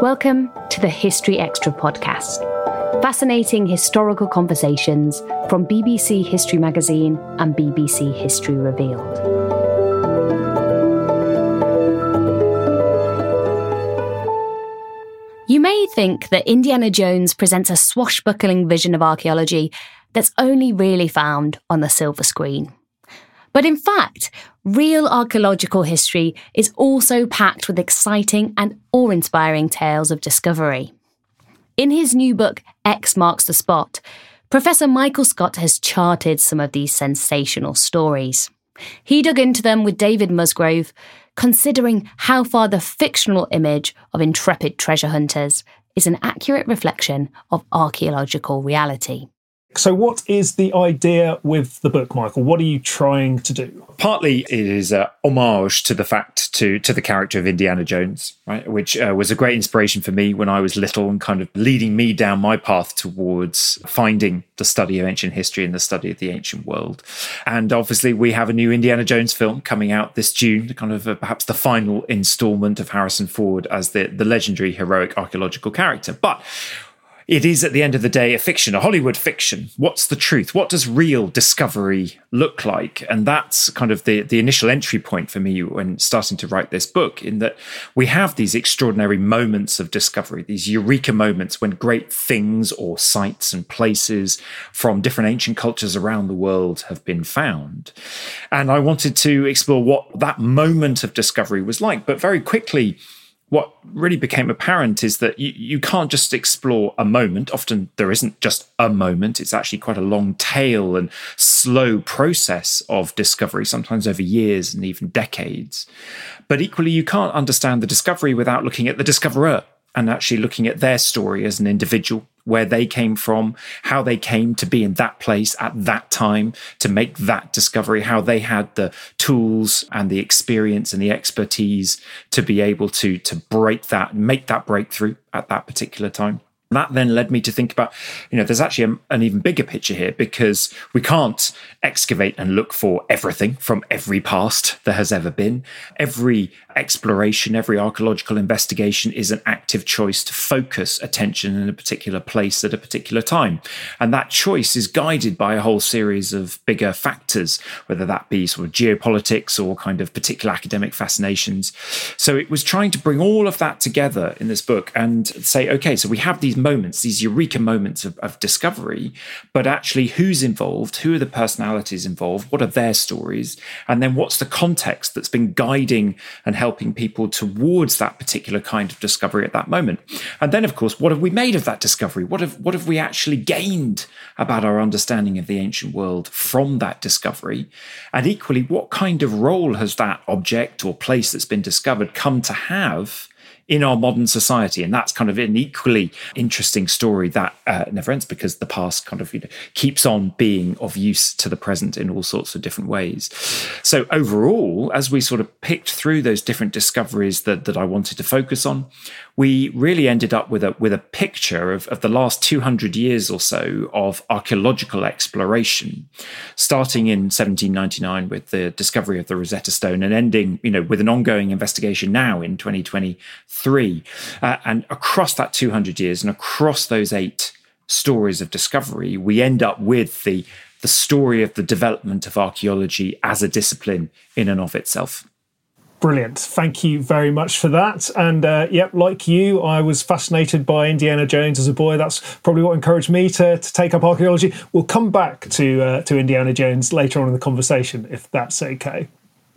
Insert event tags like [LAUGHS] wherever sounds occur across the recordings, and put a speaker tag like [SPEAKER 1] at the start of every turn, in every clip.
[SPEAKER 1] Welcome to the History Extra podcast. Fascinating historical conversations from BBC History Magazine and BBC History Revealed. You may think that Indiana Jones presents a swashbuckling vision of archaeology that's only really found on the silver screen. But in fact, real archaeological history is also packed with exciting and awe inspiring tales of discovery. In his new book, X Marks the Spot, Professor Michael Scott has charted some of these sensational stories. He dug into them with David Musgrove, considering how far the fictional image of intrepid treasure hunters is an accurate reflection of archaeological reality.
[SPEAKER 2] So, what is the idea with the book, Michael? What are you trying to do?
[SPEAKER 3] Partly, it is a homage to the fact to to the character of Indiana Jones, right? Which uh, was a great inspiration for me when I was little, and kind of leading me down my path towards finding the study of ancient history and the study of the ancient world. And obviously, we have a new Indiana Jones film coming out this June, kind of perhaps the final installment of Harrison Ford as the the legendary heroic archaeological character, but it is at the end of the day a fiction, a Hollywood fiction. What's the truth? What does real discovery look like? And that's kind of the, the initial entry point for me when starting to write this book, in that we have these extraordinary moments of discovery, these eureka moments when great things or sites and places from different ancient cultures around the world have been found. And I wanted to explore what that moment of discovery was like. But very quickly, what really became apparent is that you, you can't just explore a moment. Often there isn't just a moment, it's actually quite a long tail and slow process of discovery, sometimes over years and even decades. But equally, you can't understand the discovery without looking at the discoverer and actually looking at their story as an individual where they came from, how they came to be in that place at that time to make that discovery, how they had the tools and the experience and the expertise to be able to to break that, make that breakthrough at that particular time that then led me to think about, you know, there's actually a, an even bigger picture here because we can't excavate and look for everything from every past there has ever been. Every exploration, every archaeological investigation is an active choice to focus attention in a particular place at a particular time. And that choice is guided by a whole series of bigger factors, whether that be sort of geopolitics or kind of particular academic fascinations. So it was trying to bring all of that together in this book and say, okay, so we have these moments, these eureka moments of, of discovery, but actually who's involved, who are the personalities involved, what are their stories, and then what's the context that's been guiding and helping people towards that particular kind of discovery at that moment. And then, of course, what have we made of that discovery? What have what have we actually gained about our understanding of the ancient world from that discovery? And equally, what kind of role has that object or place that's been discovered come to have in our modern society. And that's kind of an equally interesting story that uh, never ends because the past kind of you know, keeps on being of use to the present in all sorts of different ways. So overall, as we sort of picked through those different discoveries that, that I wanted to focus on, we really ended up with a with a picture of, of the last 200 years or so of archaeological exploration, starting in 1799 with the discovery of the Rosetta Stone and ending, you know, with an ongoing investigation now in 2023. Uh, and across that 200 years and across those eight stories of discovery, we end up with the the story of the development of archaeology as a discipline in and of itself.
[SPEAKER 2] Brilliant. Thank you very much for that. And uh, yep, like you, I was fascinated by Indiana Jones as a boy. That's probably what encouraged me to, to take up archaeology. We'll come back to uh, to Indiana Jones later on in the conversation, if that's okay.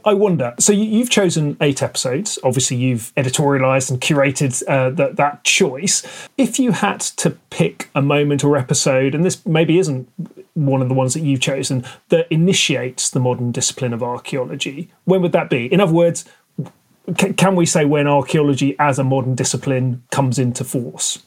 [SPEAKER 2] I wonder. So you, have chosen eight episodes. Obviously, you've editorialized and curated uh, that that choice. If you had to pick a moment or episode, and this maybe isn't one of the ones that you've chosen that initiates the modern discipline of archaeology, when would that be? In other words, can, can we say when archaeology as a modern discipline comes into force?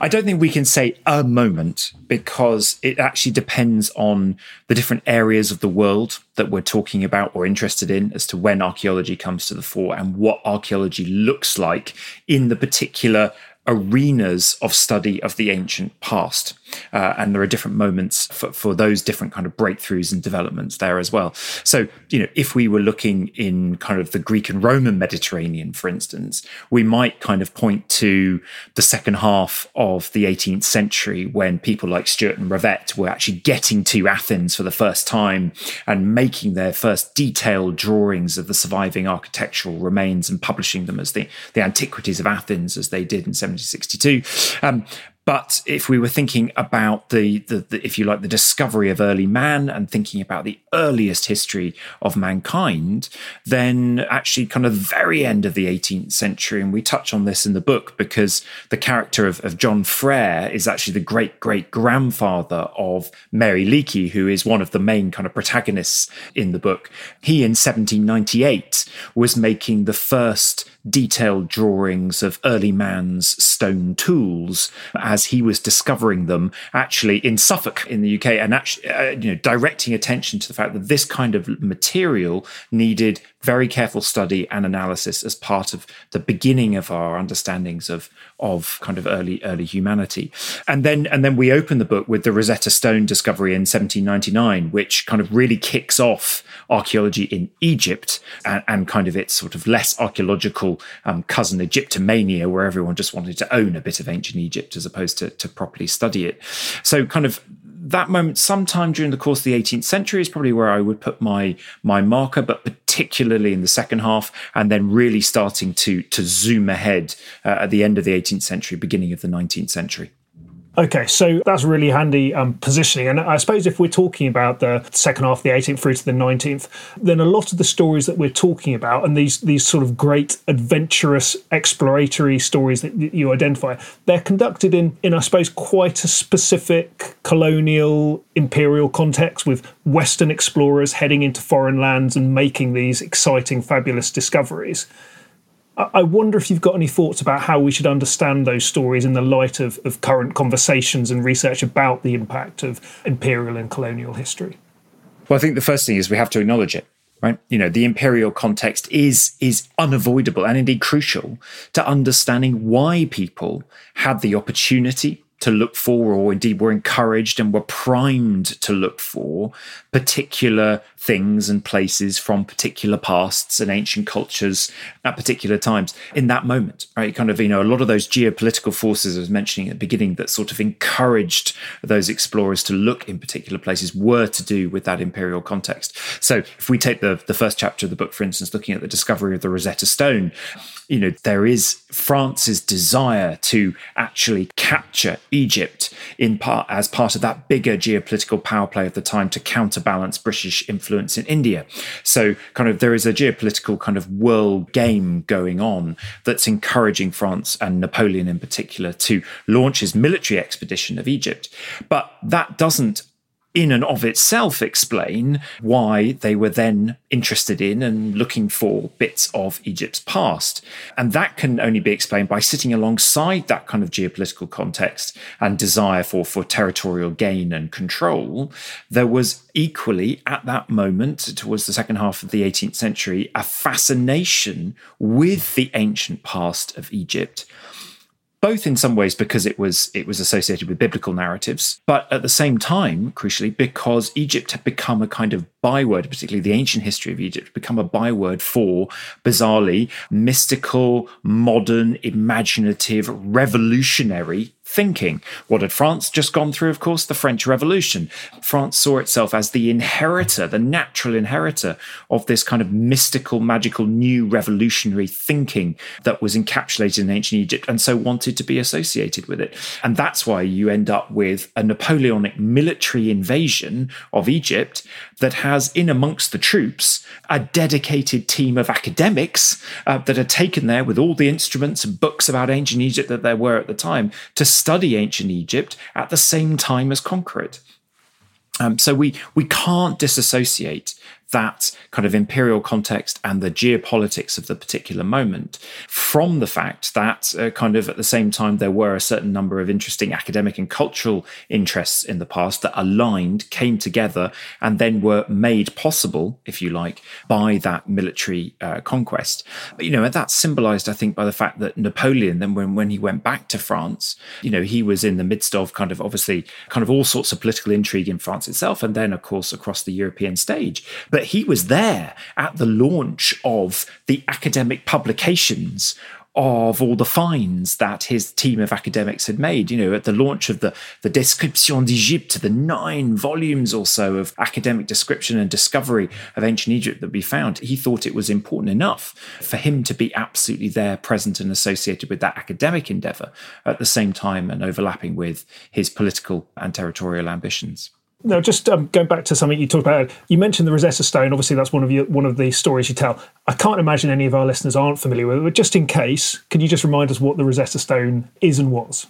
[SPEAKER 3] I don't think we can say a moment because it actually depends on the different areas of the world that we're talking about or interested in as to when archaeology comes to the fore and what archaeology looks like in the particular arenas of study of the ancient past. Uh, and there are different moments for, for those different kind of breakthroughs and developments there as well. So, you know, if we were looking in kind of the Greek and Roman Mediterranean, for instance, we might kind of point to the second half of the 18th century when people like Stuart and Revett were actually getting to Athens for the first time and making their first detailed drawings of the surviving architectural remains and publishing them as the, the antiquities of Athens as they did in 1762. Um, but if we were thinking about the, the, the, if you like, the discovery of early man and thinking about the earliest history of mankind, then actually kind of the very end of the 18th century, and we touch on this in the book because the character of, of John Frere is actually the great great grandfather of Mary Leakey, who is one of the main kind of protagonists in the book. He in 1798 was making the first detailed drawings of early man's stone tools as he was discovering them actually in Suffolk in the UK and actually uh, you know directing attention to the fact that this kind of material needed very careful study and analysis as part of the beginning of our understandings of of kind of early early humanity. And then and then we open the book with the Rosetta Stone discovery in 1799 which kind of really kicks off archaeology in Egypt and, and kind of its sort of less archaeological um, cousin Egyptomania where everyone just wanted to own a bit of ancient Egypt as opposed to to properly study it. So kind of that moment sometime during the course of the 18th century is probably where I would put my my marker but particularly in the second half, and then really starting to to zoom ahead uh, at the end of the 18th century, beginning of the 19th century.
[SPEAKER 2] Okay, so that's really handy um, positioning. And I suppose if we're talking about the second half of the 18th through to the 19th, then a lot of the stories that we're talking about and these these sort of great adventurous exploratory stories that you identify, they're conducted in, in I suppose, quite a specific colonial imperial context with Western explorers heading into foreign lands and making these exciting, fabulous discoveries. I wonder if you've got any thoughts about how we should understand those stories in the light of, of current conversations and research about the impact of imperial and colonial history.
[SPEAKER 3] Well, I think the first thing is we have to acknowledge it right you know the imperial context is is unavoidable and indeed crucial to understanding why people had the opportunity to look for, or indeed were encouraged and were primed to look for particular things and places from particular pasts and ancient cultures at particular times in that moment, right? Kind of, you know, a lot of those geopolitical forces I was mentioning at the beginning that sort of encouraged those explorers to look in particular places were to do with that imperial context. So if we take the, the first chapter of the book, for instance, looking at the discovery of the Rosetta Stone, you know, there is France's desire to actually capture Egypt in part as part of that bigger geopolitical power play of the time to counterbalance British influence in India. So, kind of, there is a geopolitical kind of world game going on that's encouraging France and Napoleon in particular to launch his military expedition of Egypt. But that doesn't in and of itself explain why they were then interested in and looking for bits of Egypt's past. And that can only be explained by sitting alongside that kind of geopolitical context and desire for, for territorial gain and control. There was equally, at that moment, towards the second half of the 18th century, a fascination with the ancient past of Egypt both in some ways because it was it was associated with biblical narratives, but at the same time, crucially, because Egypt had become a kind of byword, particularly the ancient history of Egypt, become a byword for bizarrely mystical, modern, imaginative, revolutionary thinking. What had France just gone through? Of course, the French Revolution. France saw itself as the inheritor, the natural inheritor of this kind of mystical, magical, new revolutionary thinking that was encapsulated in ancient Egypt, and so wanted to be associated with it. And that's why you end up with a Napoleonic military invasion of Egypt that has in amongst the troops a dedicated team of academics uh, that are taken there with all the instruments and books about ancient Egypt that there were at the time to study ancient Egypt at the same time as conquer it. Um, so we we can't disassociate that kind of imperial context and the geopolitics of the particular moment from the fact that uh, kind of at the same time there were a certain number of interesting academic and cultural interests in the past that aligned came together and then were made possible if you like by that military uh, conquest. But, you know that's symbolized i think by the fact that napoleon then when, when he went back to france you know he was in the midst of kind of obviously kind of all sorts of political intrigue in france itself and then of course across the european stage. But but he was there at the launch of the academic publications of all the finds that his team of academics had made. You know, at the launch of the, the Description d'Egypte, the nine volumes or so of academic description and discovery of ancient Egypt that we found, he thought it was important enough for him to be absolutely there, present and associated with that academic endeavor at the same time and overlapping with his political and territorial ambitions.
[SPEAKER 2] Now, just um, going back to something you talked about, you mentioned the Rosetta Stone. Obviously, that's one of your, one of the stories you tell. I can't imagine any of our listeners aren't familiar with it. But just in case, can you just remind us what the Rosetta Stone is and was?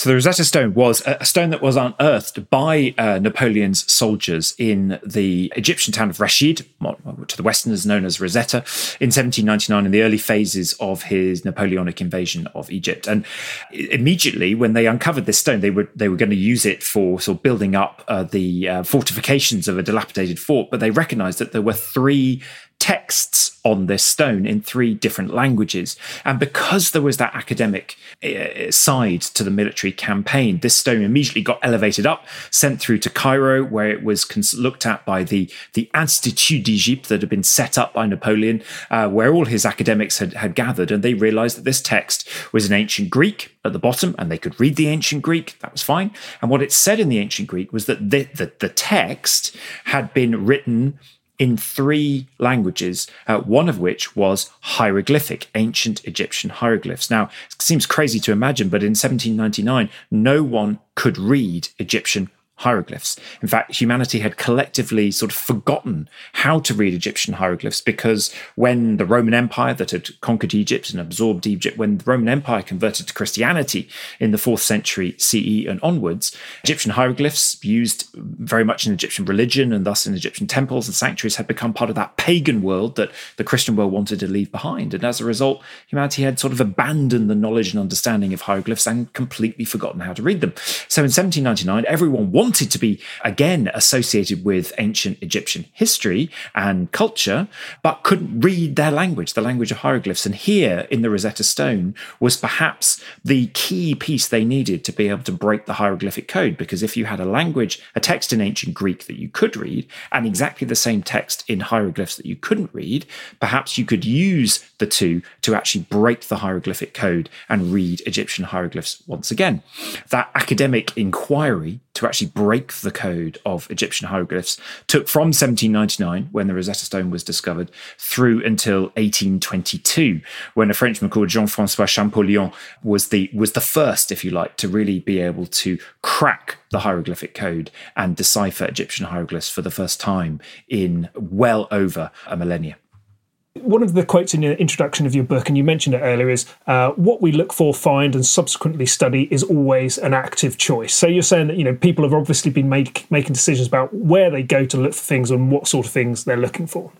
[SPEAKER 3] So the Rosetta Stone was a stone that was unearthed by uh, Napoleon's soldiers in the Egyptian town of Rashid, to the Westerners known as Rosetta, in 1799 in the early phases of his Napoleonic invasion of Egypt. And immediately, when they uncovered this stone, they were they were going to use it for sort of building up uh, the uh, fortifications of a dilapidated fort. But they recognised that there were three texts on this stone in three different languages. And because there was that academic uh, side to the military campaign, this stone immediately got elevated up, sent through to Cairo, where it was cons- looked at by the, the Institut d'Egypte that had been set up by Napoleon, uh, where all his academics had, had gathered. And they realized that this text was in ancient Greek at the bottom, and they could read the ancient Greek. That was fine. And what it said in the ancient Greek was that the, the, the text had been written in three languages, uh, one of which was hieroglyphic, ancient Egyptian hieroglyphs. Now, it seems crazy to imagine, but in 1799, no one could read Egyptian hieroglyphs. In fact, humanity had collectively sort of forgotten how to read Egyptian hieroglyphs because when the Roman Empire that had conquered Egypt and absorbed Egypt, when the Roman Empire converted to Christianity in the fourth century CE and onwards, Egyptian hieroglyphs used very much in Egyptian religion and thus in Egyptian temples and sanctuaries had become part of that pagan world that the Christian world wanted to leave behind. And as a result, humanity had sort of abandoned the knowledge and understanding of hieroglyphs and completely forgotten how to read them. So in 1799, everyone wanted wanted to be again associated with ancient Egyptian history and culture, but couldn't read their language, the language of hieroglyphs. And here in the Rosetta Stone was perhaps the key piece they needed to be able to break the hieroglyphic code. Because if you had a language, a text in ancient Greek that you could read, and exactly the same text in hieroglyphs that you couldn't read, perhaps you could use the two to actually break the hieroglyphic code and read Egyptian hieroglyphs once again. That academic inquiry to actually break the code of Egyptian hieroglyphs took from 1799, when the Rosetta Stone was discovered, through until 1822, when a Frenchman called Jean-Francois Champollion was the was the first, if you like, to really be able to crack the hieroglyphic code and decipher Egyptian hieroglyphs for the first time in well over a millennia.
[SPEAKER 2] One of the quotes in the introduction of your book, and you mentioned it earlier, is uh, what we look for, find, and subsequently study is always an active choice. So you're saying that you know people have obviously been make, making decisions about where they go to look for things and what sort of things they're looking for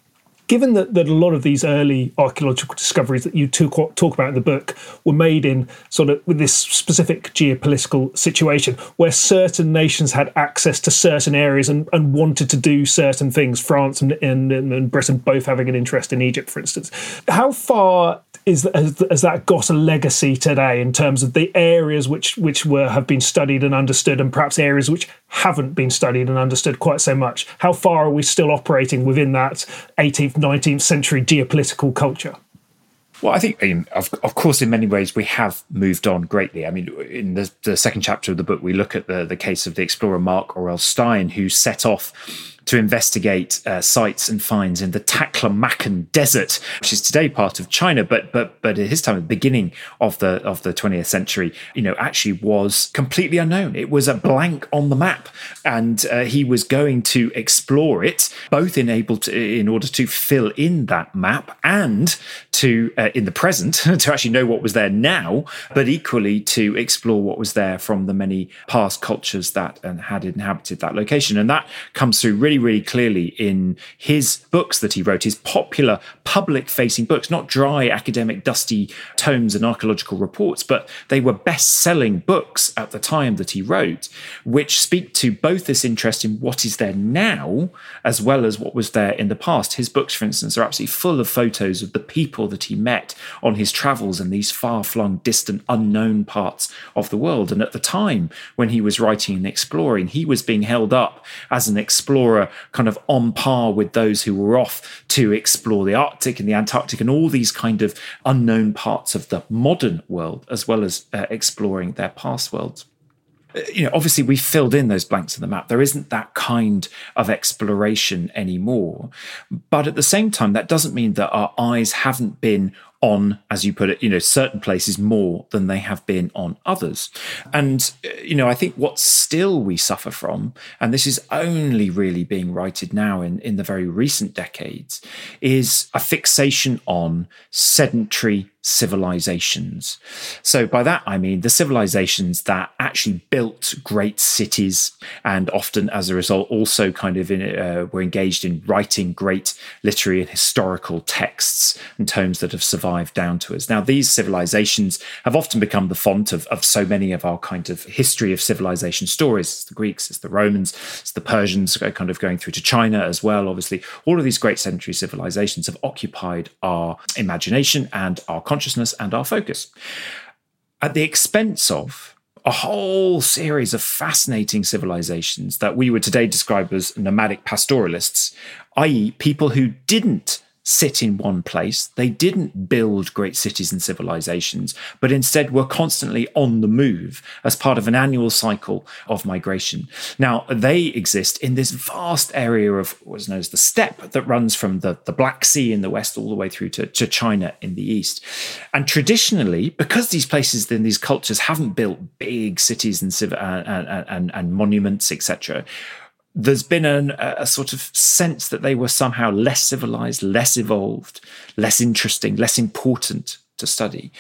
[SPEAKER 2] given that, that a lot of these early archaeological discoveries that you talk, talk about in the book were made in sort of with this specific geopolitical situation where certain nations had access to certain areas and, and wanted to do certain things, France and, and, and Britain both having an interest in Egypt, for instance. How far is has, has, that got a legacy today in terms of the areas which which were have been studied and understood, and perhaps areas which haven't been studied and understood quite so much? How far are we still operating within that 18th, 19th century geopolitical culture?
[SPEAKER 3] Well, I think, I mean of, of course, in many ways, we have moved on greatly. I mean, in the, the second chapter of the book, we look at the, the case of the explorer Mark Aurel Stein, who set off to investigate uh, sites and finds in the Taklamakan Desert, which is today part of China, but but but at his time, at the beginning of the of the 20th century, you know, actually was completely unknown. It was a blank on the map, and uh, he was going to explore it, both in able to in order to fill in that map and to uh, in the present [LAUGHS] to actually know what was there now, but equally to explore what was there from the many past cultures that and had inhabited that location, and that comes through really really clearly in his books that he wrote, his popular public facing books, not dry academic dusty tomes and archaeological reports, but they were best selling books at the time that he wrote, which speak to both this interest in what is there now as well as what was there in the past. His books, for instance, are absolutely full of photos of the people that he met on his travels in these far flung, distant, unknown parts of the world. And at the time when he was writing and exploring, he was being held up as an explorer kind of on par with those who were off to explore the Arctic and the Antarctic and all these kind of unknown parts of the modern world, as well as uh, exploring their past worlds uh, you know, obviously we filled in those blanks in the map. There isn't that kind of exploration anymore. But at the same time, that doesn't mean that our eyes haven't been on, as you put it, you know, certain places more than they have been on others. And, uh, you know, I think what still we suffer from, and this is only really being righted now in, in the very recent decades, is a fixation on sedentary civilizations. So by that I mean the civilizations that actually built great cities and often as a result also kind of in, uh, were engaged in writing great literary and historical texts and tomes that have survived down to us. Now these civilizations have often become the font of, of so many of our kind of history of civilization stories. It's the Greeks, it's the Romans, it's the Persians kind of going through to China as well. Obviously all of these great sedentary civilizations have occupied our imagination and our consciousness and our focus at the expense of a whole series of fascinating civilizations that we would today describe as nomadic pastoralists, i.e., people who didn't sit in one place. They didn't build great cities and civilizations, but instead were constantly on the move as part of an annual cycle of migration. Now, they exist in this vast area of what's known as the steppe that runs from the, the Black Sea in the west all the way through to, to China in the east. And traditionally, because these places and these cultures haven't built big cities and, and, uh, uh, uh, and, and monuments, etc., there's been an, a sort of sense that they were somehow less civilized, less evolved, less interesting, less important to study.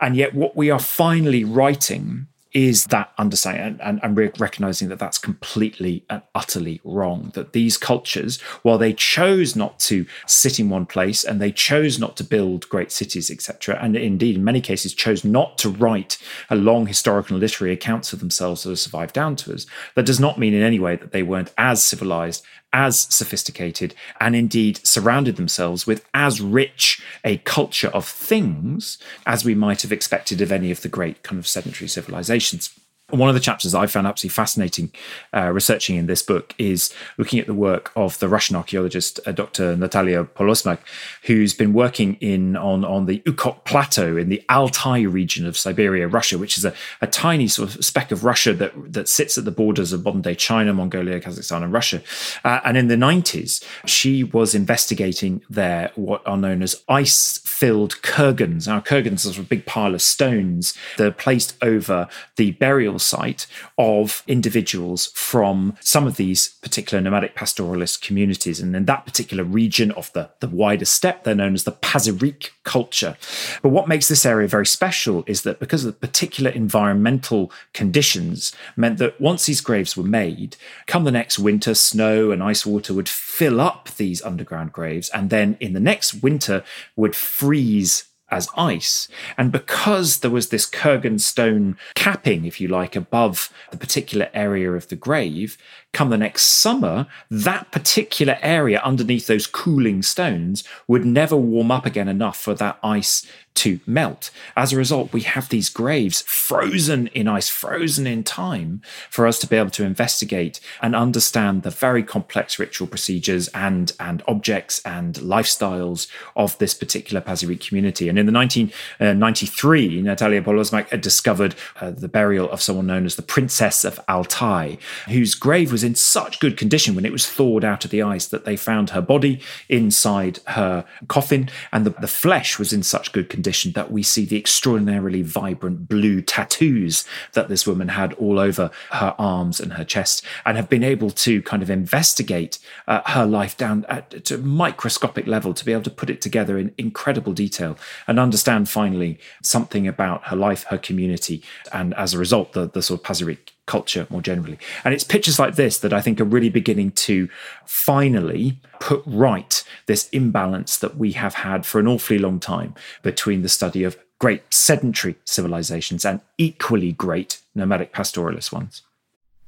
[SPEAKER 3] And yet, what we are finally writing is that understanding and, and, and recognizing that that's completely and utterly wrong. That these cultures, while they chose not to sit in one place and they chose not to build great cities, etc., and indeed in many cases chose not to write a long historical and literary accounts of themselves that have survived down to us, that does not mean in any way that they weren't as civilized as sophisticated and indeed surrounded themselves with as rich a culture of things as we might have expected of any of the great kind of sedentary civilizations one of the chapters that I found absolutely fascinating uh, researching in this book is looking at the work of the Russian archaeologist uh, Dr. Natalia Polosmak, who's been working in on, on the Ukok Plateau in the Altai region of Siberia, Russia, which is a, a tiny sort of speck of Russia that, that sits at the borders of modern day China, Mongolia, Kazakhstan, and Russia. Uh, and in the 90s, she was investigating there what are known as ice filled kurgans. Now, kurgans are a big pile of stones that are placed over the burial site of individuals from some of these particular nomadic pastoralist communities. And in that particular region of the, the wider steppe, they're known as the Pazyryk culture. But what makes this area very special is that because of the particular environmental conditions, meant that once these graves were made, come the next winter, snow and ice water would fill up these underground graves, and then in the next winter would freeze as ice. And because there was this Kurgan stone capping, if you like, above the particular area of the grave, come the next summer, that particular area underneath those cooling stones would never warm up again enough for that ice to melt. As a result, we have these graves frozen in ice, frozen in time for us to be able to investigate and understand the very complex ritual procedures and, and objects and lifestyles of this particular Pazyryk community. And in the 1993, uh, Natalia Polosmak discovered uh, the burial of someone known as the Princess of Altai, whose grave was was in such good condition when it was thawed out of the ice that they found her body inside her coffin, and the, the flesh was in such good condition that we see the extraordinarily vibrant blue tattoos that this woman had all over her arms and her chest, and have been able to kind of investigate uh, her life down at, to microscopic level to be able to put it together in incredible detail and understand finally something about her life, her community, and as a result, the, the sort of Pazyryk culture more generally. And it's pictures like this that I think are really beginning to finally put right this imbalance that we have had for an awfully long time between the study of great sedentary civilizations and equally great nomadic pastoralist ones.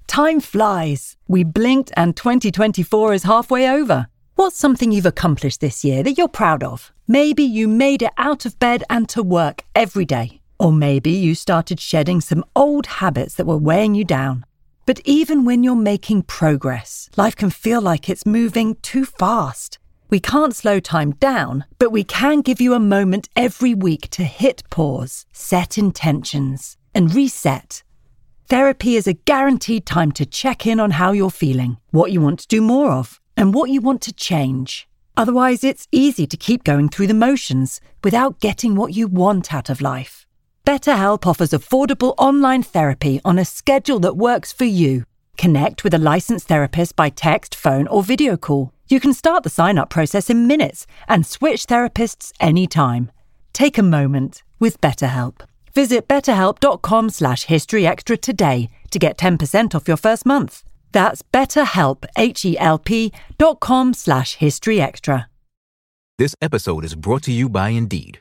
[SPEAKER 4] Time flies. We blinked and 2024 is halfway over. What's something you've accomplished this year that you're proud of? Maybe you made it out of bed and to work every day. Or maybe you started shedding some old habits that were weighing you down. But even when you're making progress, life can feel like it's moving too fast. We can't slow time down, but we can give you a moment every week to hit pause, set intentions, and reset. Therapy is a guaranteed time to check in on how you're feeling, what you want to do more of, and what you want to change. Otherwise, it's easy to keep going through the motions without getting what you want out of life. BetterHelp offers affordable online therapy on a schedule that works for you. Connect with a licensed therapist by text, phone, or video call. You can start the sign up process in minutes and switch therapists anytime. Take a moment with BetterHelp. Visit betterhelp.com slash historyextra today to get 10% off your first month. That's betterhelp, H-E-L-P dot com slash historyextra.
[SPEAKER 5] This episode is brought to you by Indeed.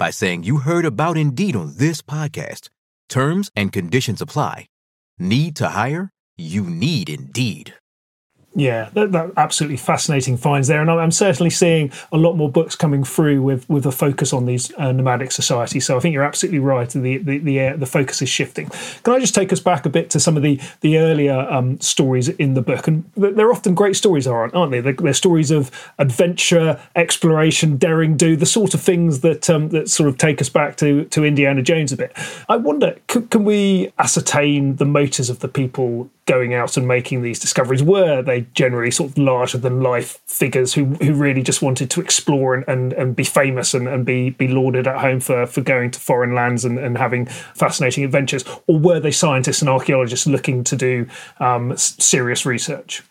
[SPEAKER 5] by saying you heard about Indeed on this podcast. Terms and conditions apply. Need to hire? You need Indeed.
[SPEAKER 2] Yeah, that, that, absolutely fascinating finds there, and I'm certainly seeing a lot more books coming through with with a focus on these uh, nomadic societies. So I think you're absolutely right. The the the, uh, the focus is shifting. Can I just take us back a bit to some of the the earlier um, stories in the book? And they're often great stories, aren't aren't they? They're, they're stories of adventure, exploration, daring do, the sort of things that um, that sort of take us back to to Indiana Jones a bit. I wonder, can, can we ascertain the motives of the people going out and making these discoveries? Were they generally sort of larger than life figures who, who really just wanted to explore and, and, and be famous and, and be, be lauded at home for, for going to foreign lands and, and having fascinating adventures? Or were they scientists and archaeologists looking to do um, serious research?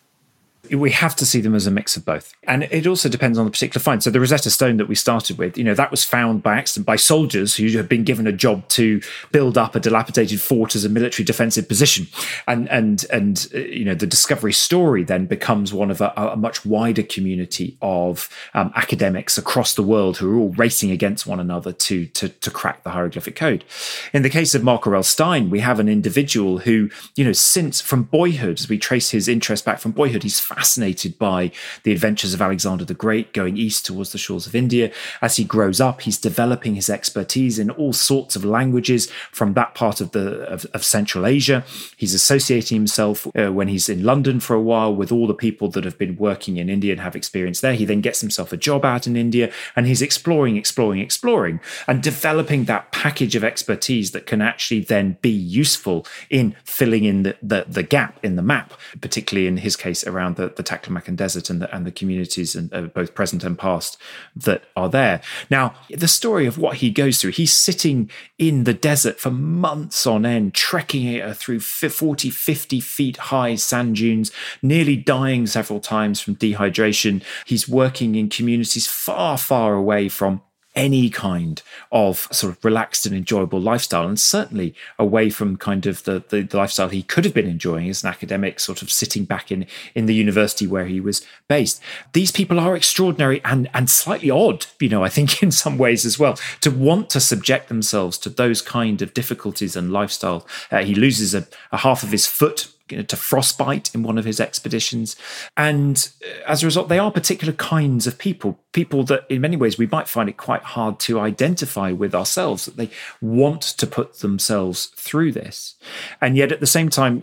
[SPEAKER 3] We have to see them as a mix of both. And it also depends on the particular find. So the Rosetta Stone that we started with, you know, that was found by accident by soldiers who had been given a job to build up a dilapidated fort as a military defensive position. And and and uh, you know, the discovery story then becomes one of a, a much wider community of um, academics across the world who are all racing against one another to to to crack the hieroglyphic code. In the case of Mark Aurel Stein, we have an individual who, you know, since from boyhood, as we trace his interest back from boyhood, he's fascinated by the adventures of Alexander the Great going east towards the shores of India. As he grows up, he's developing his expertise in all sorts of languages from that part of the of, of Central Asia. He's associating himself uh, when he's in London for a while with all the people that have been working in India and have experience there. He then gets himself a job out in India and he's exploring, exploring, exploring and developing that package of expertise that can actually then be useful in filling in the, the, the gap in the map, particularly in his case around the, the Taklamakan Desert and the, and the communities, and uh, both present and past, that are there. Now, the story of what he goes through, he's sitting in the desert for months on end, trekking through 40, 50 feet high sand dunes, nearly dying several times from dehydration. He's working in communities far, far away from any kind of sort of relaxed and enjoyable lifestyle, and certainly away from kind of the, the, the, lifestyle he could have been enjoying as an academic, sort of sitting back in, in the university where he was based. These people are extraordinary and, and slightly odd, you know, I think [LAUGHS] in some ways as well, to want to subject themselves to those kind of difficulties and lifestyle. Uh, he loses a, a half of his foot to frostbite in one of his expeditions. And uh, as a result, they are particular kinds of people, people that in many ways we might find it quite hard to identify with ourselves, that they want to put themselves through this. And yet at the same time,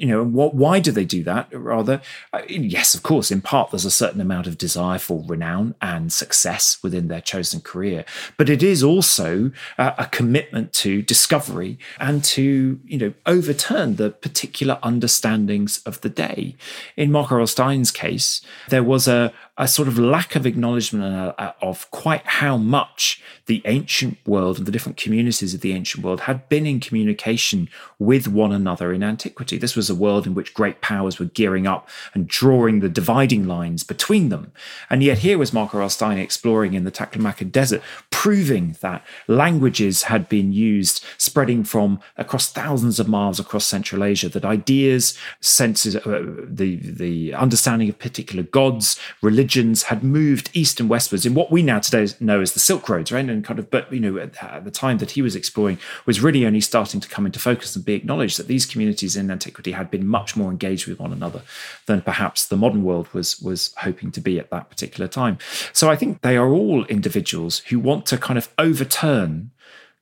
[SPEAKER 3] you know, what, why do they do that? Rather, uh, yes, of course, in part, there's a certain amount of desire for renown and success within their chosen career. But it is also uh, a commitment to discovery and to, you know, overturn the particular understandings of the day. In Mark Aurel Stein's case, there was a, a sort of lack of acknowledgement uh, uh, of quite how much the ancient world and the different communities of the ancient world had been in communication with one another in antiquity. This was a world in which great powers were gearing up and drawing the dividing lines between them. And yet here was Mark Aurel Stein exploring in the Taklamakan Desert, proving that languages had been used, spreading from across thousands of miles across Central Asia, that ideas, senses, uh, the, the understanding of particular gods, religion, had moved east and westwards in what we now today know as the Silk Roads, right? And kind of, but you know, at, the time that he was exploring, was really only starting to come into focus and be acknowledged that these communities in antiquity had been much more engaged with one another than perhaps the modern world was was hoping to be at that particular time. So I think they are all individuals who want to kind of overturn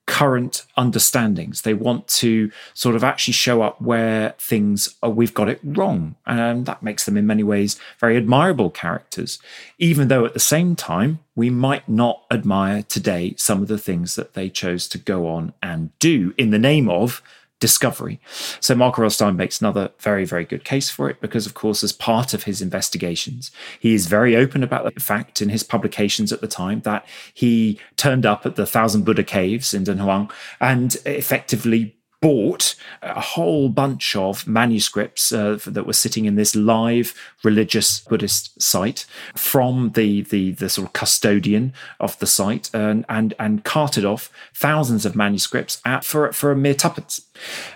[SPEAKER 3] current understandings. They want to sort of actually show up where things are, we've got it wrong. And that makes them, in many ways, very admirable characters, even though at the same time, we might not admire today some of the things that they chose to go on and do in the name of discovery. So Mark Aurel Stein makes another very, very good case for it because, of course, as part of his investigations, he is very open about the fact in his publications at the time that he turned up at the Thousand Buddha Caves in Dunhuang and effectively bought a whole bunch of manuscripts uh, that were sitting in this live religious Buddhist site from the, the, the sort of custodian of the site and, and, and carted off thousands of manuscripts at, for, for a mere tuppence.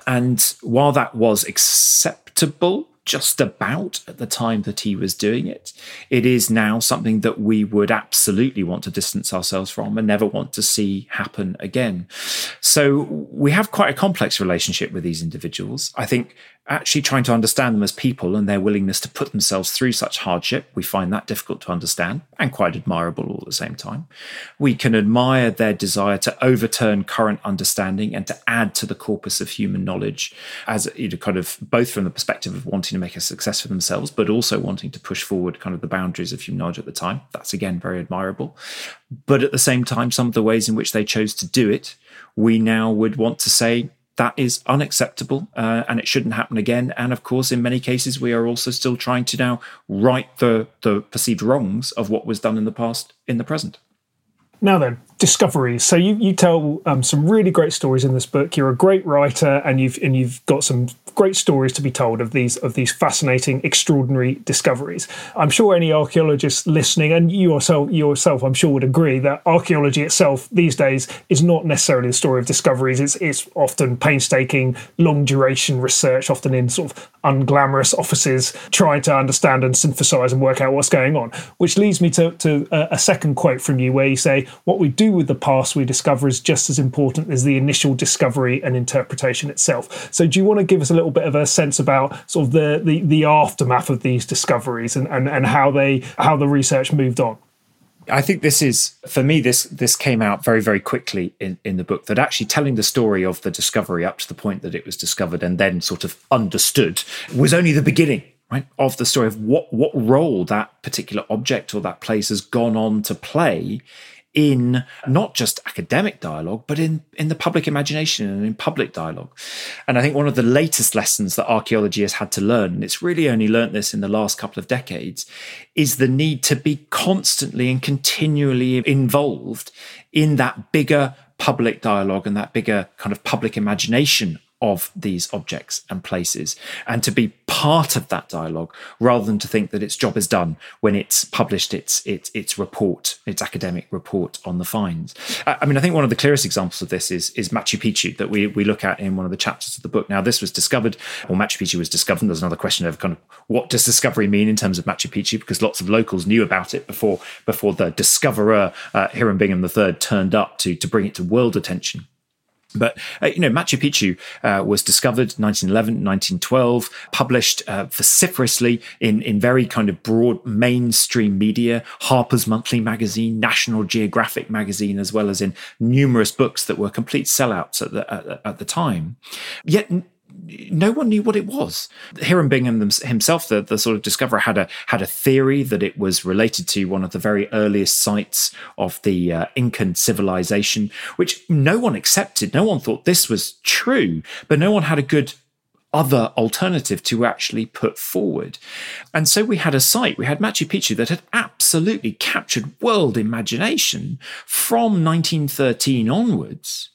[SPEAKER 3] And while that was acceptable just about at the time that he was doing it. It is now something that we would absolutely want to distance ourselves from and never want to see happen again. So we have quite a complex relationship with these individuals. I think actually trying to understand them as people and their willingness to put themselves through such hardship, we find that difficult to understand and quite admirable all at the same time. We can admire their desire to overturn current understanding and to add to the corpus of human knowledge as you know, kind of both from the perspective of wanting to make a success for themselves, but also wanting to push forward kind of the boundaries of human knowledge at the time. That's again very admirable. But at the same time, some of the ways in which they chose to do it, we now would want to say that is unacceptable uh, and it shouldn't happen again. And of course, in many cases, we are also still trying to now right the, the perceived wrongs of what was done in the past in the present.
[SPEAKER 2] Now then, discoveries. So you, you tell um, some really great stories in this book. You're a great writer, and you've and you've got some great stories to be told of these of these fascinating, extraordinary discoveries. I'm sure any archaeologists listening, and you yourself, yourself, I'm sure would agree that archaeology itself these days is not necessarily the story of discoveries. It's it's often painstaking, long duration research, often in sort of unglamorous offices, trying to understand and synthesize and work out what's going on. Which leads me to to a, a second quote from you, where you say, "What we do with the past we discover is just as important as the initial discovery and interpretation itself. So, do you want to give us a little bit of a sense about sort of the the, the aftermath of these discoveries and, and, and how they how the research moved on?
[SPEAKER 3] I think this is for me this this came out very very quickly in in the book that actually telling the story of the discovery up to the point that it was discovered and then sort of understood was only the beginning right of the story of what what role that particular object or that place has gone on to play in not just academic dialogue, but in, in the public imagination and in public dialogue. And I think one of the latest lessons that archaeology has had to learn, and it's really only learnt this in the last couple of decades, is the need to be constantly and continually involved in that bigger public dialogue and that bigger kind of public imagination of these objects and places. And to be part of that dialogue rather than to think that its job is done when it's published its its its report its academic report on the finds. I mean i think one of the clearest examples of this is is machu picchu that we we look at in one of the chapters of the book. Now this was discovered or machu picchu was discovered there's another question of kind of what does discovery mean in terms of machu picchu because lots of locals knew about it before before the discoverer uh, hiram bingham iii turned up to to bring it to world attention but, uh, you know, Machu Picchu uh, was discovered 1911, 1912, published uh, vociferously in, in very kind of broad mainstream media, Harper's Monthly magazine, National Geographic magazine, as well as in numerous books that were complete sellouts at the, at, at the time. Yet no one knew what it was. Hiram Bingham himself, the, the sort of discoverer, had a had a theory that it was related to one of the very earliest sites of the uh, Incan civilization, which no one accepted. No one thought this was true, but no one had a good other alternative to actually put forward. And so we had a site, we had Machu Picchu that had absolutely captured world imagination from 1913 onwards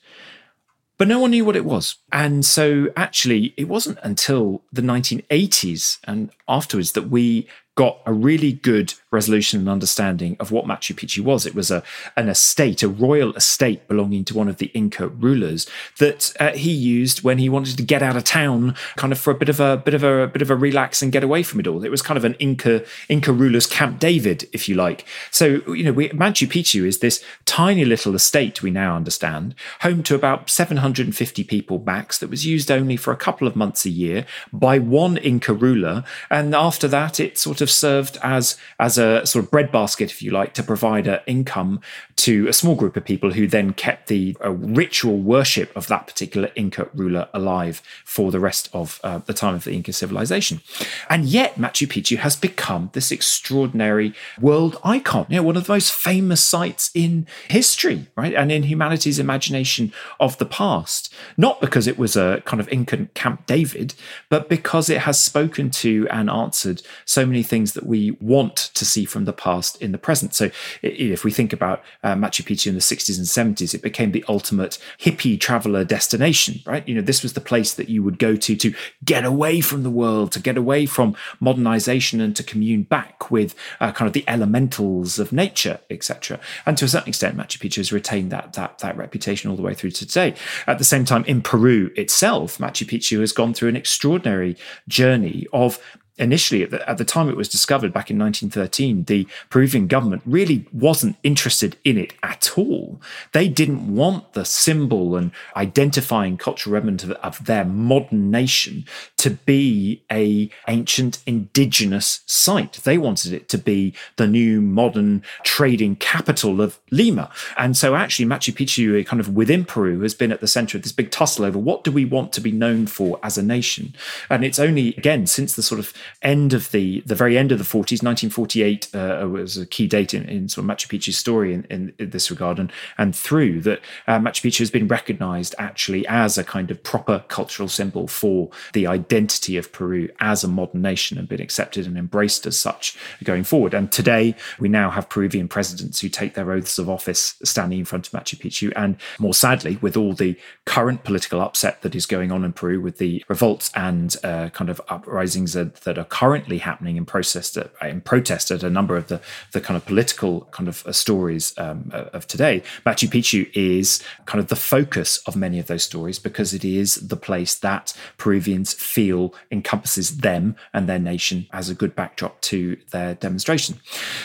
[SPEAKER 3] but no one knew what it was. And so actually, it wasn't until the 1980s and afterwards that we got a really good resolution and understanding of what Machu Picchu was. It was a an estate, a royal estate belonging to one of the Inca rulers that uh, he used when he wanted to get out of town, kind of for a bit of a bit of a, a bit of a relax and get away from it all. It was kind of an Inca Inca ruler's Camp David, if you like. So you know, we, Machu Picchu is this tiny little estate we now understand, home to about 750 people max, that was used only for a couple of months a year by one Inca ruler, and after that, it sort of have served as as a sort of breadbasket, if you like, to provide an income to a small group of people who then kept the uh, ritual worship of that particular Inca ruler alive for the rest of uh, the time of the Inca civilization. And yet, Machu Picchu has become this extraordinary world icon, you know, one of the most famous sites in history, right, and in humanity's imagination of the past. Not because it was a kind of Incan Camp David, but because it has spoken to and answered so many things things that we want to see from the past in the present. So if we think about uh, Machu Picchu in the 60s and 70s, it became the ultimate hippie traveler destination, right? You know, this was the place that you would go to to get away from the world, to get away from modernization and to commune back with uh, kind of the elementals of nature, etc. And to a certain extent, Machu Picchu has retained that, that, that reputation all the way through to today. At the same time, in Peru itself, Machu Picchu has gone through an extraordinary journey of initially at the, at the, time it was discovered back in 1913 the peruvian government really wasn't interested in it at all. They didn't want the symbol and identifying cultural remnant of, of their modern nation to be a ancient indigenous site. They wanted it to be the new modern trading capital of lima. And so actually machu picchu uh, kind of within peru has been at the center of this big tussle over what do we want to be known for as a nation? And it's only again since the sort of end of the the very end of the 40s 1948 uh, was a key date in, in sort of machu picchu's story in, in, in this regard and and through that uh, machu picchu has been recognized actually as a kind of proper cultural symbol for the identity of peru as a modern nation and been accepted and embraced as such going forward. And today we now have peruvian presidents who take their oaths of office standing in front of machu picchu and more sadly with all the current political upset that is going on in peru with the revolts and uh, kind of uprisings that, that are currently happening in protest at, in protest at a number of the the kind of political kind of uh, stories um, of today, Machu Picchu is kind of the focus of many of those stories because it is the place that Peruvians feel encompasses them and their nation as a good backdrop to their demonstration.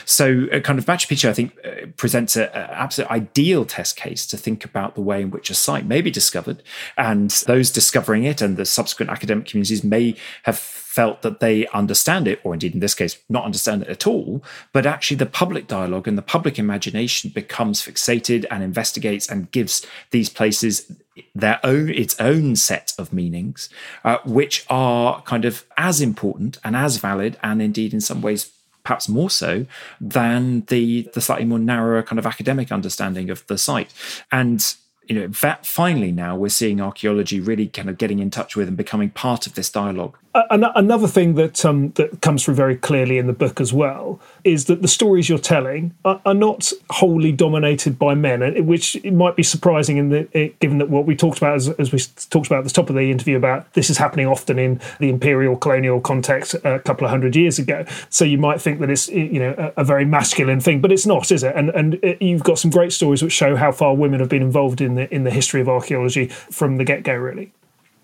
[SPEAKER 3] So, uh, kind of Machu Picchu, I think, uh, presents an absolute ideal test case to think about the way in which a site may be discovered, and those discovering it and the subsequent academic communities may have felt that they understand it, or indeed in this case, not understand it at all. But actually, the public dialogue and the public imagination becomes fixated and investigates and gives these places their own its own set of meanings, uh, which are kind of as important and as valid, and indeed in some ways perhaps more so than the the slightly more narrower kind of academic understanding of the site. And you know, that finally now we're seeing archaeology really kind of getting in touch with and becoming part of this dialogue
[SPEAKER 2] another thing that um, that comes through very clearly in the book as well is that the stories you're telling are, are not wholly dominated by men, which might be surprising in the given that what we talked about as, as, we talked about at the top of the interview about this is happening often in the imperial colonial context a couple of hundred years ago. So you might think that it's you know a, a very masculine thing, but it's not, is it? And and it, you've got some great stories which show how far women have been involved in the in the history of archaeology from the get go, really.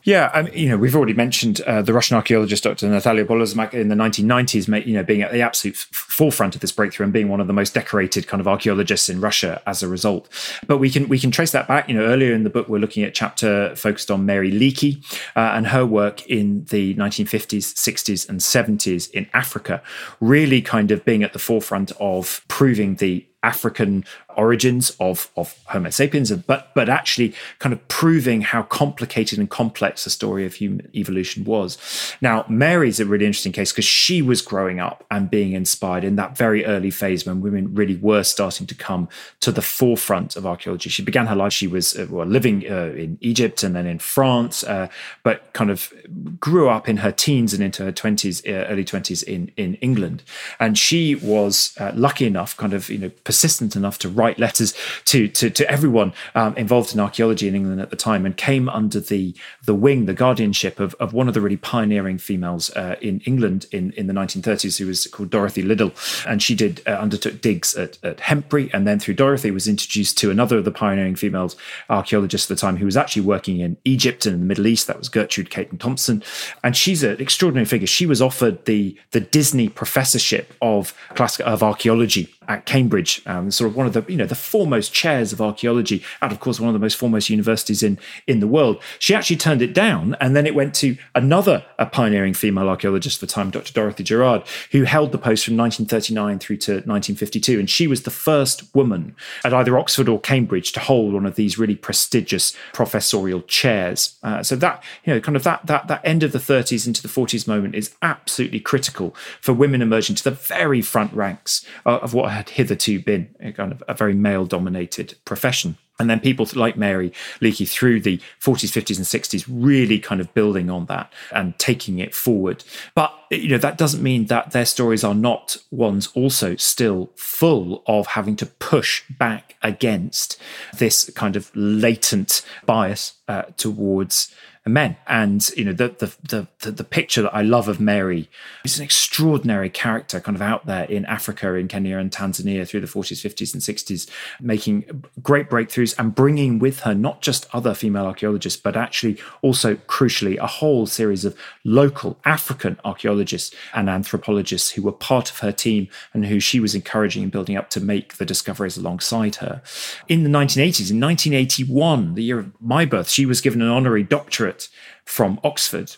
[SPEAKER 3] Yeah, I mean, you know, we've already mentioned uh, the Russian archaeologist Dr. Natalia Polosmak in the 1990s, you know, being at the absolute forefront of this breakthrough and being one of the most decorated kind of archaeologists in Russia as a result. But we can we can trace that back. You know, earlier in the book, we're looking at chapter focused on Mary Leakey uh, and her work in the 1950s, 60s, and 70s in Africa, really kind of being at the forefront of proving the African origins of, of Homo sapiens, but but actually kind of proving how complicated and complex the story of human evolution was. Now, Mary's a really interesting case because she was growing up and being inspired in that very early phase when women really were starting to come to the forefront of archaeology. She began her life; she was uh, well, living uh, in Egypt and then in France, uh, but kind of grew up in her teens and into her twenties, uh, early twenties in in England. And she was uh, lucky enough, kind of you know, persistent enough to write write letters to to, to everyone um, involved in archaeology in England at the time, and came under the the wing, the guardianship of, of one of the really pioneering females uh, in England in, in the 1930s, who was called Dorothy Liddell, and she did uh, undertook digs at, at Hembury, and then through Dorothy was introduced to another of the pioneering females archaeologists at the time, who was actually working in Egypt and in the Middle East. That was Gertrude Caton Thompson, and she's an extraordinary figure. She was offered the the Disney professorship of classic of archaeology at Cambridge, um, sort of one of the you know the foremost chairs of archaeology, and of course one of the most foremost universities in in the world. She actually turned it down, and then it went to another a pioneering female archaeologist the time, Dr. Dorothy Garrod, who held the post from 1939 through to 1952, and she was the first woman at either Oxford or Cambridge to hold one of these really prestigious professorial chairs. Uh, so that you know, kind of that that that end of the 30s into the 40s moment is absolutely critical for women emerging to the very front ranks uh, of what had hitherto been a kind of a very male dominated profession. And then people like Mary Leakey through the 40s, 50s, and 60s really kind of building on that and taking it forward. But you know that doesn't mean that their stories are not ones also still full of having to push back against this kind of latent bias uh, towards men. And you know, the, the the the picture that I love of Mary is an extraordinary character, kind of out there in Africa, in Kenya and Tanzania through the 40s, 50s, and 60s, making great breakthroughs and bringing with her not just other female archaeologists, but actually also crucially a whole series of local African archaeologists and anthropologists who were part of her team and who she was encouraging and building up to make the discoveries alongside her. In the 1980s, in 1981, the year of my birth, she was given an honorary doctorate from Oxford.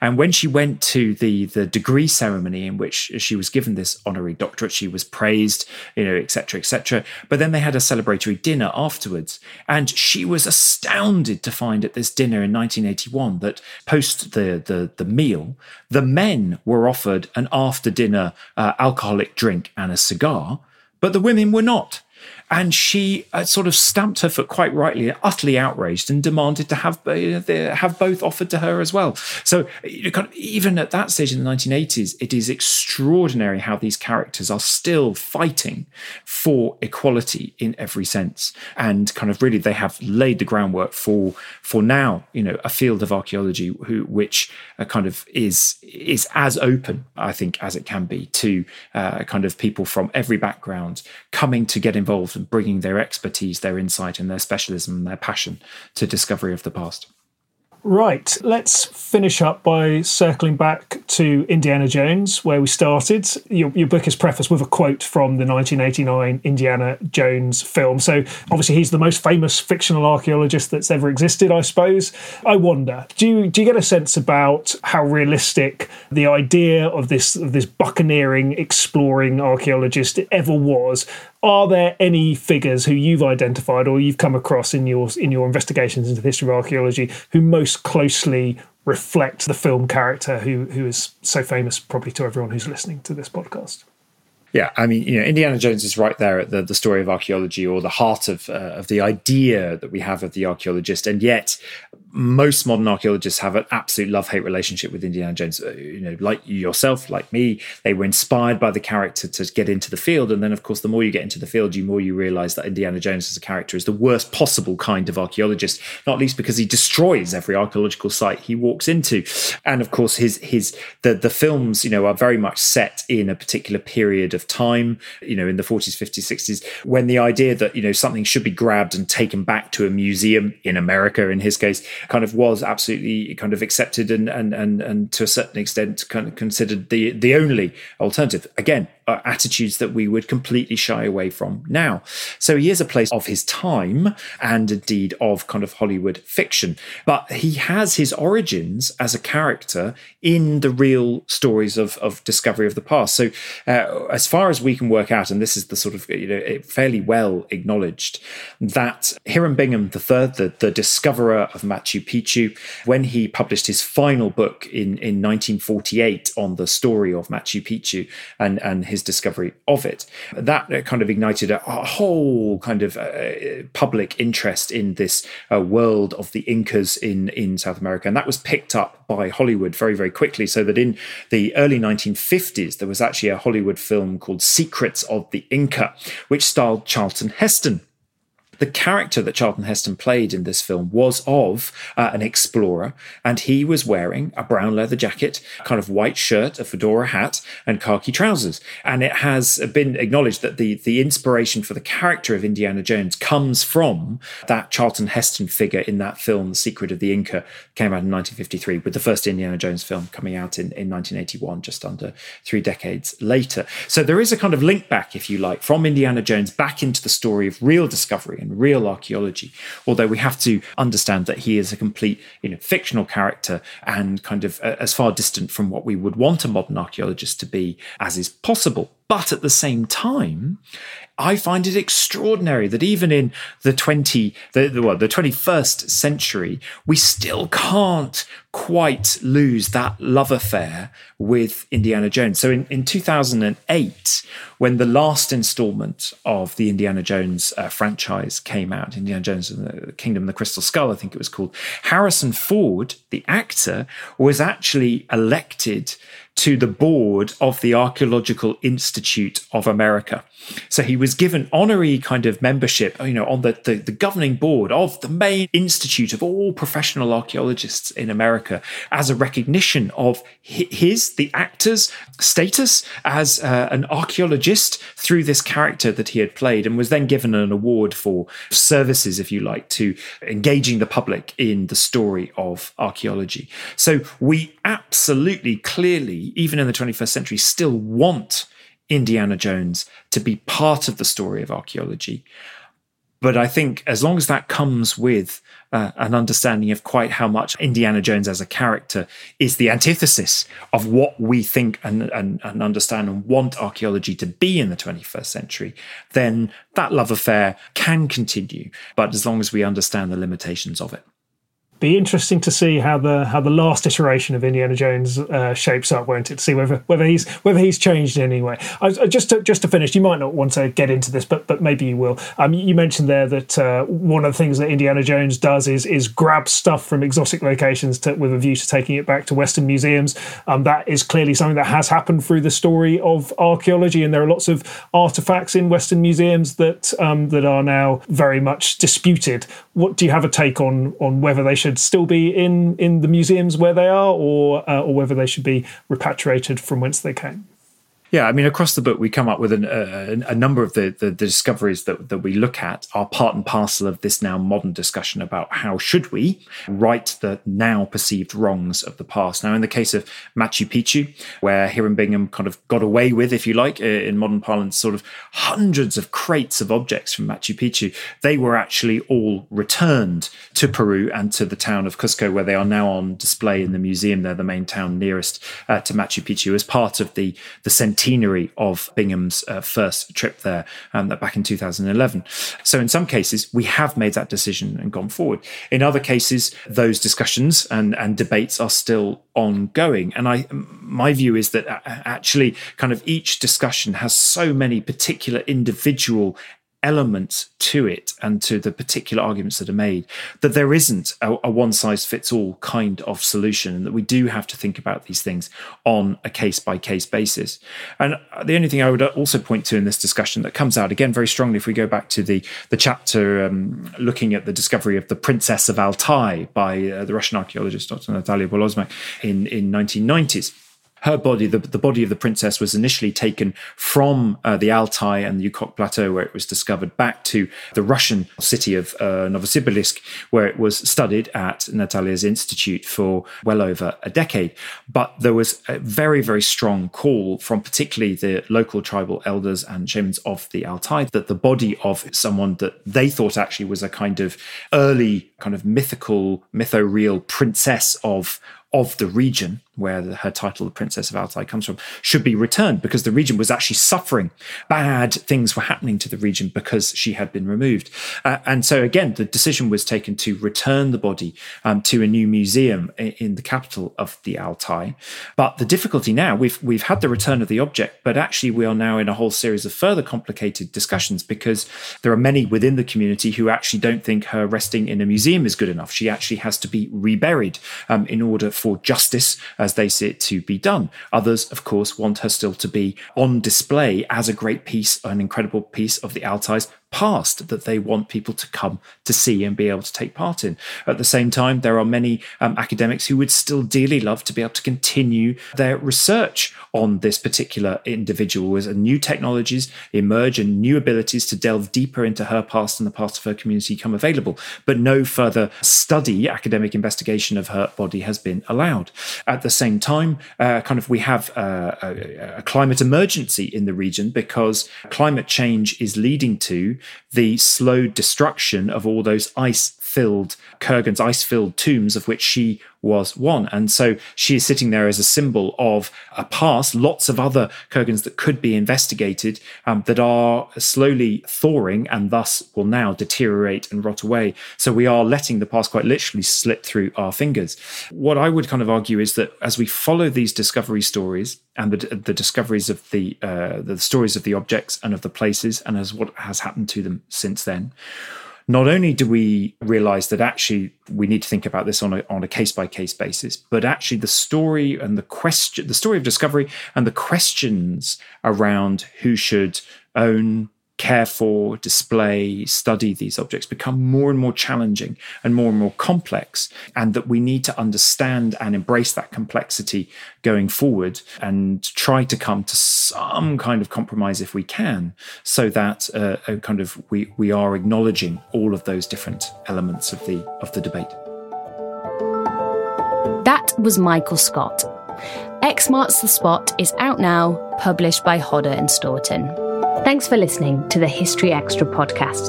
[SPEAKER 3] And when she went to the the degree ceremony in which she was given this honorary doctorate, she was praised, you know, etc., etc. But then they had a celebratory dinner afterwards, and she was astounded to find at this dinner in 1981 that post the the the meal, the men were offered an after dinner uh, alcoholic drink and a cigar, but the women were not. And she uh, sort of stamped her foot quite rightly, utterly outraged, and demanded to have uh, have both offered to her as well. So kind of, even at that stage in the 1980s, it is extraordinary how these characters are still fighting for equality in every sense, and kind of really they have laid the groundwork for for now, you know, a field of archaeology who which uh, kind of is is as open, I think, as it can be to uh, kind of people from every background coming to get involved and bringing their expertise, their insight, and their specialism and their passion to discovery of the past.
[SPEAKER 2] Right, let's finish up by circling back to Indiana Jones, where we started. Your, your, book is prefaced with a quote from the 1989 Indiana Jones film. So, obviously, he's the most famous fictional archaeologist that's ever existed, I suppose. I wonder, do you, do you get a sense about how realistic the idea of this, of this buccaneering, exploring archaeologist ever was? Are there any figures who you've identified or you've come across in your in your investigations into the history of archaeology who most closely reflect the film character who who is so famous probably to everyone who's listening to this podcast?
[SPEAKER 3] Yeah, I mean, you know, Indiana Jones is right there at the, the story of archaeology or the heart of uh, of the idea that we have of the archaeologist, and yet most modern archaeologists have an absolute love hate relationship with Indiana Jones. Uh, you know, like yourself, like me, they were inspired by the character to get into the field, and then of course, the more you get into the field, you more you realize that Indiana Jones as a character is the worst possible kind of archaeologist. Not least because he destroys every archaeological site he walks into, and of course, his his the the films, you know, are very much set in a particular period of time. You know, in the forties, fifties, sixties, when the idea that you know something should be grabbed and taken back to a museum in America, in his case kind of was absolutely kind of accepted and and and and to a certain extent kind of considered the the only alternative. Again, attitudes that we would completely shy away from now. So he is a place of his time and indeed of kind of Hollywood fiction. But he has his origins as a character in the real stories of, of discovery of the past. So uh, as far as we can work out, and this is the sort of, you know, fairly well acknowledged, that Hiram Bingham III, the, the discoverer of Machu Picchu, when he published his final book in, in 1948 on the story of Machu Picchu and, and his discovery of it. That uh, kind of ignited a, whole kind of uh, public interest in this uh, world of the Incas in, in South America. And that was picked up by Hollywood very, very quickly. So that in the early 1950s, there was actually a Hollywood film called Secrets of the Inca, which starred Charlton Heston the character that Charlton Heston played in this film was of uh, an explorer, and he was wearing a brown leather jacket, kind of white shirt, a fedora hat, and khaki trousers. And it has been acknowledged that the the inspiration for the character of Indiana Jones comes from that Charlton Heston figure in that film, The Secret of the Inca, came out in 1953, with the first Indiana Jones film coming out in, in 1981, just under three decades later. So there is a kind of link back, if you like, from Indiana Jones back into the story of real discovery and real archaeology. Although we have to understand that he is a complete, you know, fictional character and kind of uh, as far distant from what we would want a modern archaeologist to be as is possible. But at the same time, I find it extraordinary that even in the 20, the, the, well, the 21st century, we still can't quite lose that love affair with Indiana Jones. So in, in 2008, when the last installment of the Indiana Jones uh, franchise came out, Indiana Jones and the Kingdom of the Crystal Skull, I think it was called, Harrison Ford, the actor, was actually elected to the board of the Archaeological Institute of America. So he was given honorary kind of membership, you know, on the, the, the, governing board of the main institute of all professional archaeologists in America as a recognition of his, the actor's status as uh, an archaeologist through this character that he had played and was then given an award for services, if you like, to engaging the public in the story of archaeology. So we absolutely clearly, even in the 21st century, still want Indiana Jones to be part of the story of archaeology. But I think as long as that comes with uh, an understanding of quite how much Indiana Jones as a character is the antithesis of what we think and, and, and understand and want archaeology to be in the 21st century, then that love affair can continue. But as long as we understand the limitations of it.
[SPEAKER 2] Be interesting to see how the how the last iteration of Indiana Jones uh, shapes up, won't it? To see whether whether he's whether he's changed in any way. I, just to, just to finish, you might not want to get into this, but but maybe you will. Um, you mentioned there that uh, one of the things that Indiana Jones does is is grab stuff from exotic locations to, with a view to taking it back to Western museums. Um, that is clearly something that has happened through the story of archaeology, and there are lots of artifacts in Western museums that um, that are now very much disputed. What do you have a take on on whether they should still be in in the museums where they are, or uh, or whether they should be repatriated from whence they came?
[SPEAKER 3] Yeah, I mean, across the book, we come up with an, uh, a number of the, the, the, discoveries that, that we look at are part and parcel of this now modern discussion about how should we right the now perceived wrongs of the past. Now, in the case of Machu Picchu, where Hiram Bingham kind of got away with, if you like, uh, in modern parlance, sort of hundreds of crates of objects from Machu Picchu, they were actually all returned to Peru and to the town of Cusco, where they are now on display in the museum. They're the main town nearest uh, to Machu Picchu as part of the, the centenary of Bingham's uh, first trip there um, back in 2011. So, in some cases, we have made that decision and gone forward. In other cases, those discussions and, and debates are still ongoing. And I, my view is that uh, actually, kind of each discussion has so many particular individual elements to it and to the particular arguments that are made that there isn't a, a, one size fits all kind of solution and that we do have to think about these things on a case by case basis. And the only thing i would also point to in this discussion that comes out again very strongly if we go back to the the chapter um, looking at the discovery of the princess of altai by uh, the russian archaeologist dr. Natalia Polosmak in in 1990s her body, the, the body of the princess, was initially taken from uh, the Altai and the Ukok Plateau, where it was discovered, back to the Russian city of uh, Novosibirsk, where it was studied at Natalia's institute for well over a decade. But there was a very, very strong call from particularly the local tribal elders and shamans of the Altai that the body of someone that they thought actually was a kind of early, kind of mythical, mytho real princess of of the region where her title, the Princess of Altai, comes from, should be returned because the region was actually suffering. Bad things were happening to the region because she had been removed. Uh, and so, again, the decision was taken to return the body um, to a new museum in, in, the capital of the Altai. But the difficulty now, we've, we've had the return of the object, but actually, we are now in a whole series of further complicated discussions because there are many within the community who actually don't think her resting in a museum is good enough. She actually has to be reburied um, in order for justice as they see it to be done. Others, of course, want her still to be on display as a great piece, an incredible piece of the Altai's past that they want people to come to see and be able to take part in. At the same time, there are many um, academics who would still dearly love to be able to continue their research on this particular individual as new technologies emerge and new abilities to delve deeper into her past and the past of her community come available. But no further study, academic investigation of her body has been allowed. At the same time, uh, kind of we have uh, a, a climate emergency in the region because climate change is leading to the slow destruction of all those ice filled Kurgan's ice filled tombs, of which she was one. And so she is sitting there as a symbol of a past, lots of other Kurgans that could be investigated um, that are slowly thawing and thus will now deteriorate and rot away. So we are letting the past quite literally slip through our fingers. What I would kind of argue is that as we follow these discovery stories and the, the discoveries of the uh, the stories of the objects and of the places and as what has happened to them since then, not only do we realize that actually we need to think about this on a, on a case by case basis, but actually the story and the question, the story of discovery and the questions around who should own, care for, display, study these objects become more and more challenging and more and more complex, and that we need to understand and embrace that complexity going forward and try to come to some kind of compromise if we can, so that uh, kind of we we are acknowledging all of those different elements of the of the debate.
[SPEAKER 1] That was Michael Scott. X Marks the Spot is out now, published by Hodder and Stoughton. Thanks for listening to the History Extra podcast.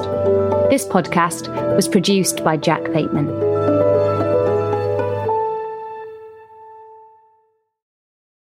[SPEAKER 1] This podcast was produced by Jack Bateman.